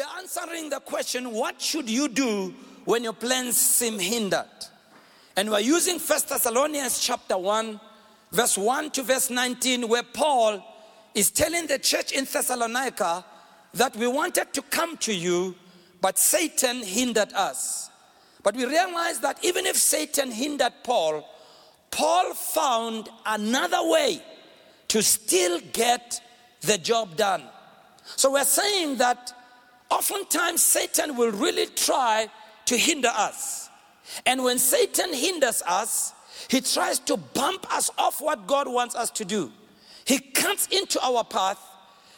we're answering the question what should you do when your plans seem hindered? And we're using First Thessalonians chapter 1, verse 1 to verse 19, where Paul is telling the church in Thessalonica that we wanted to come to you, but Satan hindered us. But we realize that even if Satan hindered Paul, Paul found another way to still get the job done. So we're saying that oftentimes Satan will really try to hinder us. And when Satan hinders us, he tries to bump us off what God wants us to do. He comes into our path,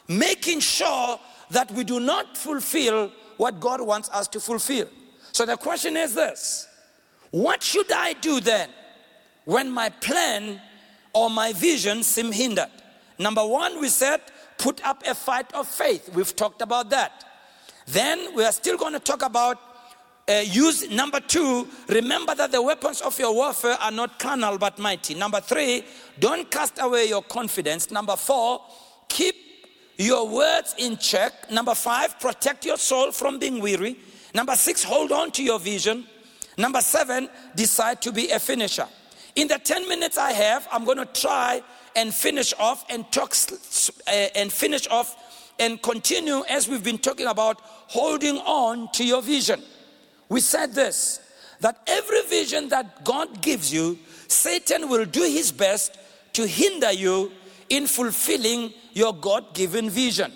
making sure that we do not fulfill what God wants us to fulfill. So the question is this What should I do then when my plan or my vision seem hindered? Number one, we said, put up a fight of faith. We've talked about that. Then we are still going to talk about uh, use number two remember that the weapons of your warfare are not carnal but mighty. Number three don't cast away your confidence. Number four keep your words in check. Number five protect your soul from being weary. Number six hold on to your vision. Number seven decide to be a finisher. In the 10 minutes i have i'm going to try and finish off and talk uh, and finish off and continue as we've been talking about holding on to your vision we said this that every vision that God gives you, Satan will do his best to hinder you in fulfilling your God given vision.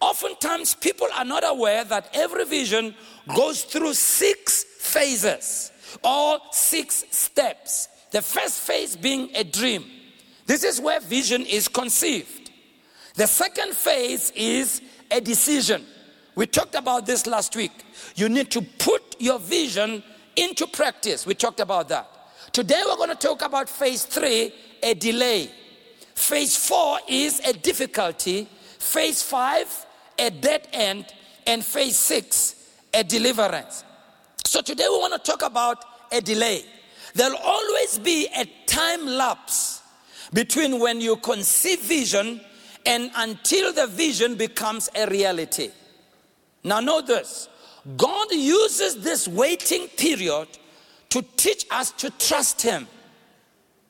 Oftentimes, people are not aware that every vision goes through six phases or six steps. The first phase being a dream. This is where vision is conceived. The second phase is a decision. We talked about this last week. You need to put your vision into practice. We talked about that. Today we're going to talk about phase three, a delay. Phase four is a difficulty. Phase five, a dead end. And phase six, a deliverance. So today we want to talk about a delay. There'll always be a time lapse between when you conceive vision and until the vision becomes a reality. Now, know this God uses this waiting period to teach us to trust Him.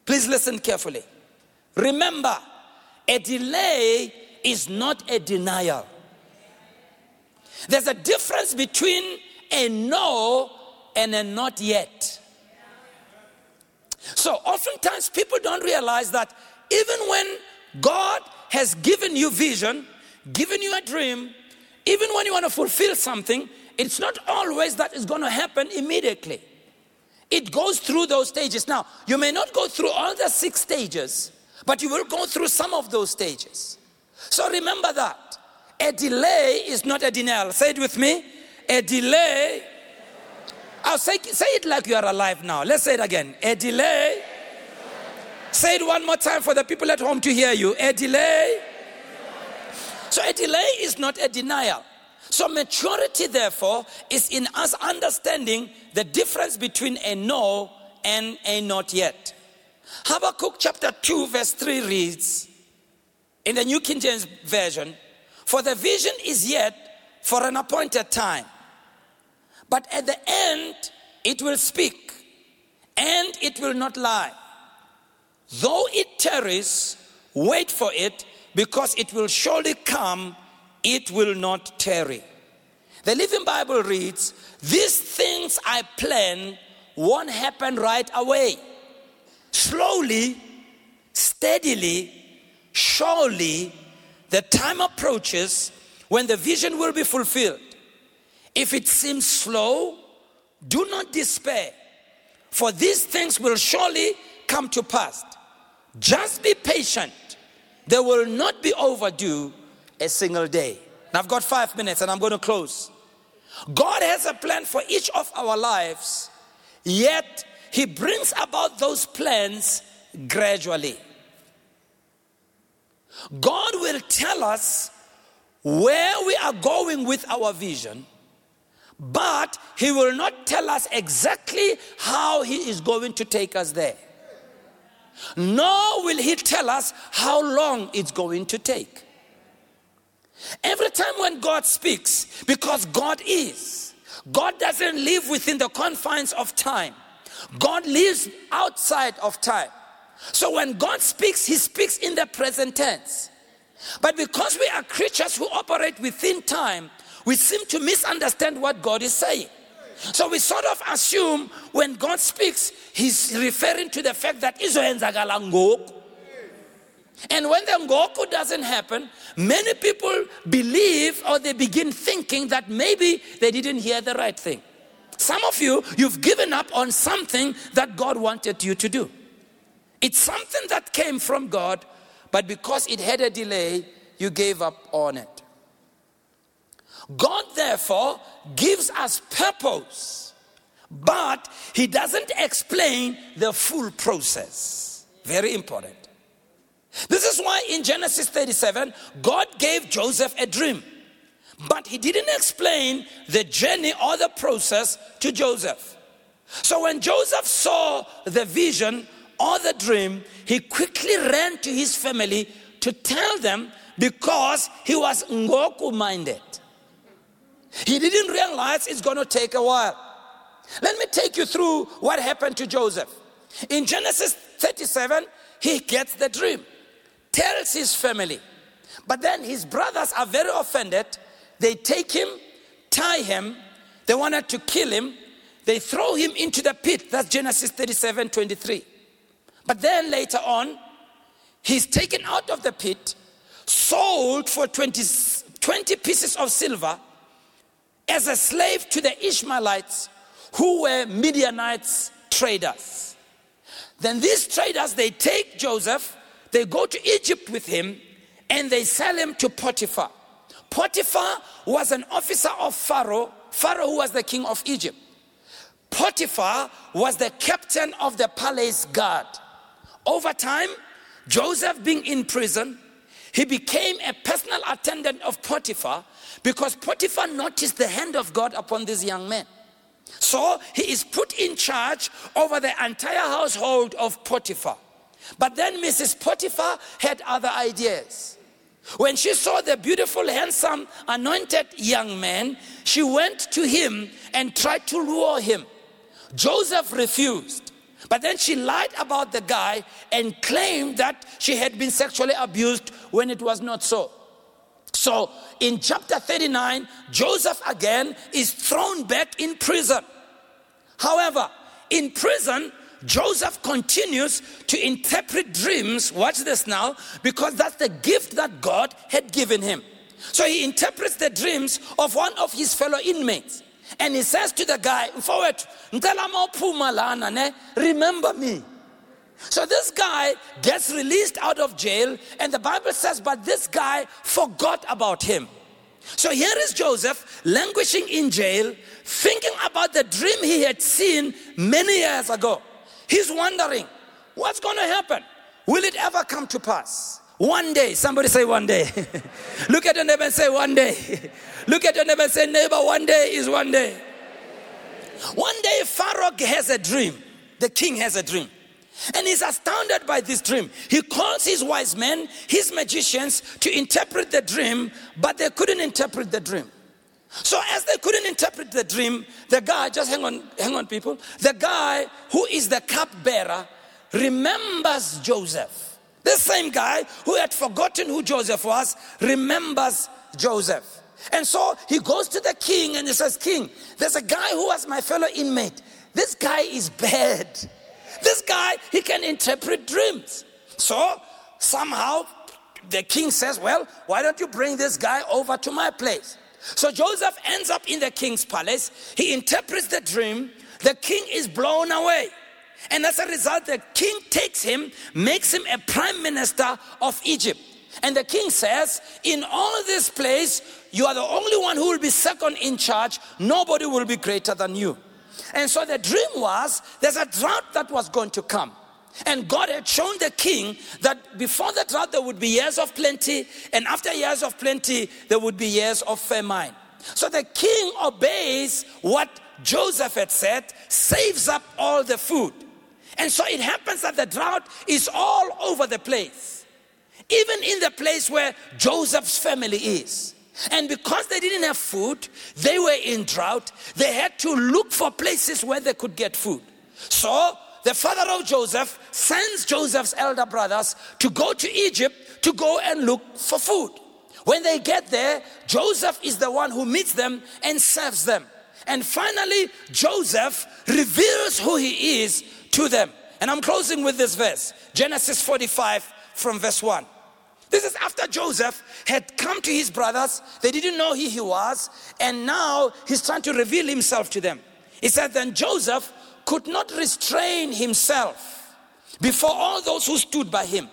Please listen carefully. Remember, a delay is not a denial. There's a difference between a no and a not yet. So, oftentimes people don't realize that even when God has given you vision, given you a dream, even when you want to fulfill something, it's not always that it's going to happen immediately. It goes through those stages. Now, you may not go through all the six stages, but you will go through some of those stages. So remember that. A delay is not a denial. Say it with me. A delay. I'll say, say it like you are alive now. Let's say it again. A delay. Say it one more time for the people at home to hear you. A delay. So a delay is not a denial. So, maturity, therefore, is in us understanding the difference between a no and a not yet. Habakkuk chapter 2, verse 3 reads in the New King James Version For the vision is yet for an appointed time, but at the end it will speak, and it will not lie. Though it tarries, wait for it, because it will surely come it will not tarry. The Living Bible reads, These things I plan won't happen right away. Slowly, steadily, surely, the time approaches when the vision will be fulfilled. If it seems slow, do not despair, for these things will surely come to pass. Just be patient, they will not be overdue a single day. I've got five minutes and I'm going to close. God has a plan for each of our lives, yet He brings about those plans gradually. God will tell us where we are going with our vision, but He will not tell us exactly how He is going to take us there. Nor will He tell us how long it's going to take. Every time when God speaks, because God is, God doesn't live within the confines of time. God lives outside of time. So when God speaks, He speaks in the present tense. But because we are creatures who operate within time, we seem to misunderstand what God is saying. So we sort of assume when God speaks, He's referring to the fact that izoenzakala ngoku. And when the ngoku doesn't happen, many people believe or they begin thinking that maybe they didn't hear the right thing. Some of you, you've given up on something that God wanted you to do. It's something that came from God, but because it had a delay, you gave up on it. God, therefore, gives us purpose, but He doesn't explain the full process. Very important. This is why in Genesis 37, God gave Joseph a dream, but He didn't explain the journey or the process to Joseph. So when Joseph saw the vision or the dream, he quickly ran to his family to tell them because he was ngoku minded. He didn't realize it's going to take a while. Let me take you through what happened to Joseph. In Genesis 37, he gets the dream, tells his family. But then his brothers are very offended. They take him, tie him, they wanted to kill him. They throw him into the pit. That's Genesis 37 23. But then later on, he's taken out of the pit, sold for 20, 20 pieces of silver as a slave to the Ishmaelites who were Midianites traders. Then these traders, they take Joseph, they go to Egypt with him, and they sell him to Potiphar. Potiphar was an officer of Pharaoh, Pharaoh who was the king of Egypt. Potiphar was the captain of the palace guard. Over time, Joseph being in prison, he became a personal attendant of Potiphar because Potiphar noticed the hand of God upon this young man. So he is put in charge over the entire household of Potiphar. But then Mrs. Potiphar had other ideas. When she saw the beautiful, handsome, anointed young man, she went to him and tried to lure him. Joseph refused. But then she lied about the guy and claimed that she had been sexually abused when it was not so. So in chapter 39, Joseph again is thrown back in prison. However, in prison, Joseph continues to interpret dreams. Watch this now, because that's the gift that God had given him. So he interprets the dreams of one of his fellow inmates. And he says to the guy, forward, remember me. So this guy gets released out of jail, and the Bible says, but this guy forgot about him. So here is Joseph languishing in jail, thinking about the dream he had seen many years ago. He's wondering, what's going to happen? Will it ever come to pass? One day, somebody say one day. Look at your neighbor and say one day. Look at your neighbor and say, neighbor, one day is one day. One day, Pharaoh has a dream. The king has a dream. And he's astounded by this dream. He calls his wise men, his magicians, to interpret the dream, but they couldn't interpret the dream. So as they couldn't interpret the dream, the guy, just hang on, hang on, people. The guy who is the cupbearer remembers Joseph. This same guy who had forgotten who Joseph was remembers Joseph. And so he goes to the king and he says, King, there's a guy who was my fellow inmate. This guy is bad. This guy, he can interpret dreams. So somehow the king says, Well, why don't you bring this guy over to my place? So Joseph ends up in the king's palace. He interprets the dream. The king is blown away. And as a result, the king takes him, makes him a prime minister of Egypt. And the king says, In all this place, you are the only one who will be second in charge. Nobody will be greater than you. And so the dream was there's a drought that was going to come. And God had shown the king that before the drought there would be years of plenty, and after years of plenty, there would be years of famine. So the king obeys what Joseph had said, saves up all the food. And so it happens that the drought is all over the place. even in the place where Joseph's family is. And because they didn't have food, they were in drought. They had to look for places where they could get food. So the father of Joseph sends Joseph's elder brothers to go to Egypt to go and look for food. When they get there, Joseph is the one who meets them and serves them. And finally, Joseph reveals who he is to them. And I'm closing with this verse Genesis 45 from verse 1. This is after Joseph had come to his brothers. They didn't know who he was. And now he's trying to reveal himself to them. He said, Then Joseph could not restrain himself before all those who stood by him.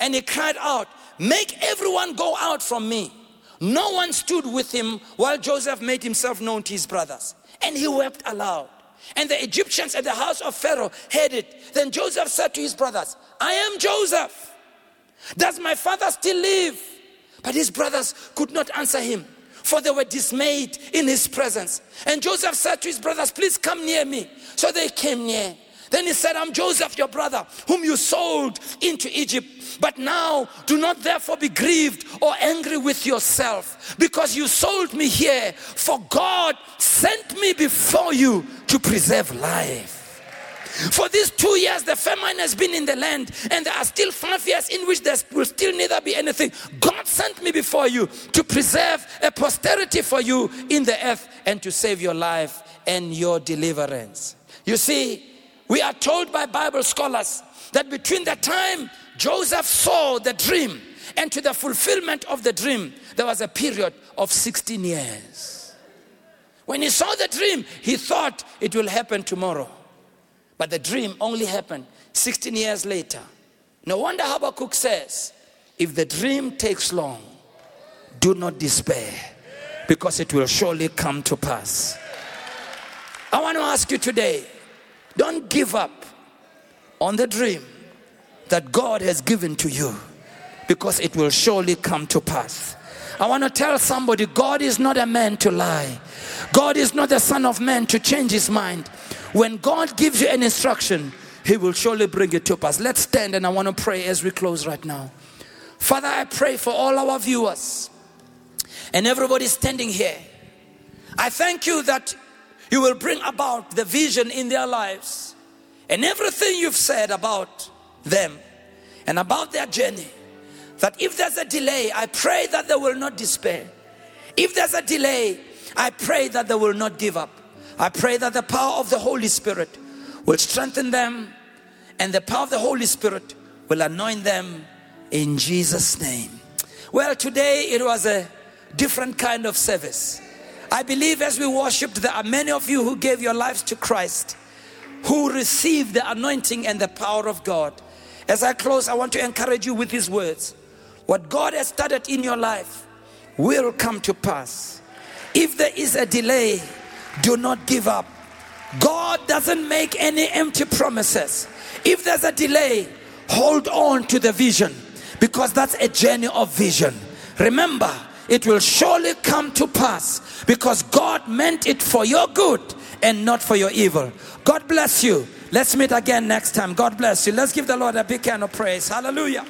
And he cried out, Make everyone go out from me. No one stood with him while Joseph made himself known to his brothers. And he wept aloud. And the Egyptians at the house of Pharaoh heard it. Then Joseph said to his brothers, I am Joseph. Does my father still live? But his brothers could not answer him, for they were dismayed in his presence. And Joseph said to his brothers, Please come near me. So they came near. Then he said, I'm Joseph, your brother, whom you sold into Egypt. But now do not therefore be grieved or angry with yourself because you sold me here. For God sent me before you to preserve life. For these two years, the famine has been in the land, and there are still five years in which there will still neither be anything. God sent me before you to preserve a posterity for you in the earth and to save your life and your deliverance. You see, we are told by Bible scholars that between the time Joseph saw the dream and to the fulfillment of the dream, there was a period of 16 years. When he saw the dream, he thought it will happen tomorrow. But the dream only happened 16 years later. No wonder Habakkuk says, if the dream takes long, do not despair because it will surely come to pass. I want to ask you today don't give up on the dream that God has given to you because it will surely come to pass. I want to tell somebody God is not a man to lie, God is not the Son of Man to change his mind. When God gives you an instruction, He will surely bring it to pass. Let's stand and I want to pray as we close right now. Father, I pray for all our viewers and everybody standing here. I thank you that you will bring about the vision in their lives and everything you've said about them and about their journey. That if there's a delay, I pray that they will not despair. If there's a delay, I pray that they will not give up. I pray that the power of the Holy Spirit will strengthen them and the power of the Holy Spirit will anoint them in Jesus' name. Well, today it was a different kind of service. I believe as we worshiped, there are many of you who gave your lives to Christ, who received the anointing and the power of God. As I close, I want to encourage you with these words. What God has started in your life will come to pass. If there is a delay, do not give up. God doesn't make any empty promises. If there's a delay, hold on to the vision because that's a journey of vision. Remember, it will surely come to pass because God meant it for your good and not for your evil. God bless you. Let's meet again next time. God bless you. Let's give the Lord a big hand of praise. Hallelujah.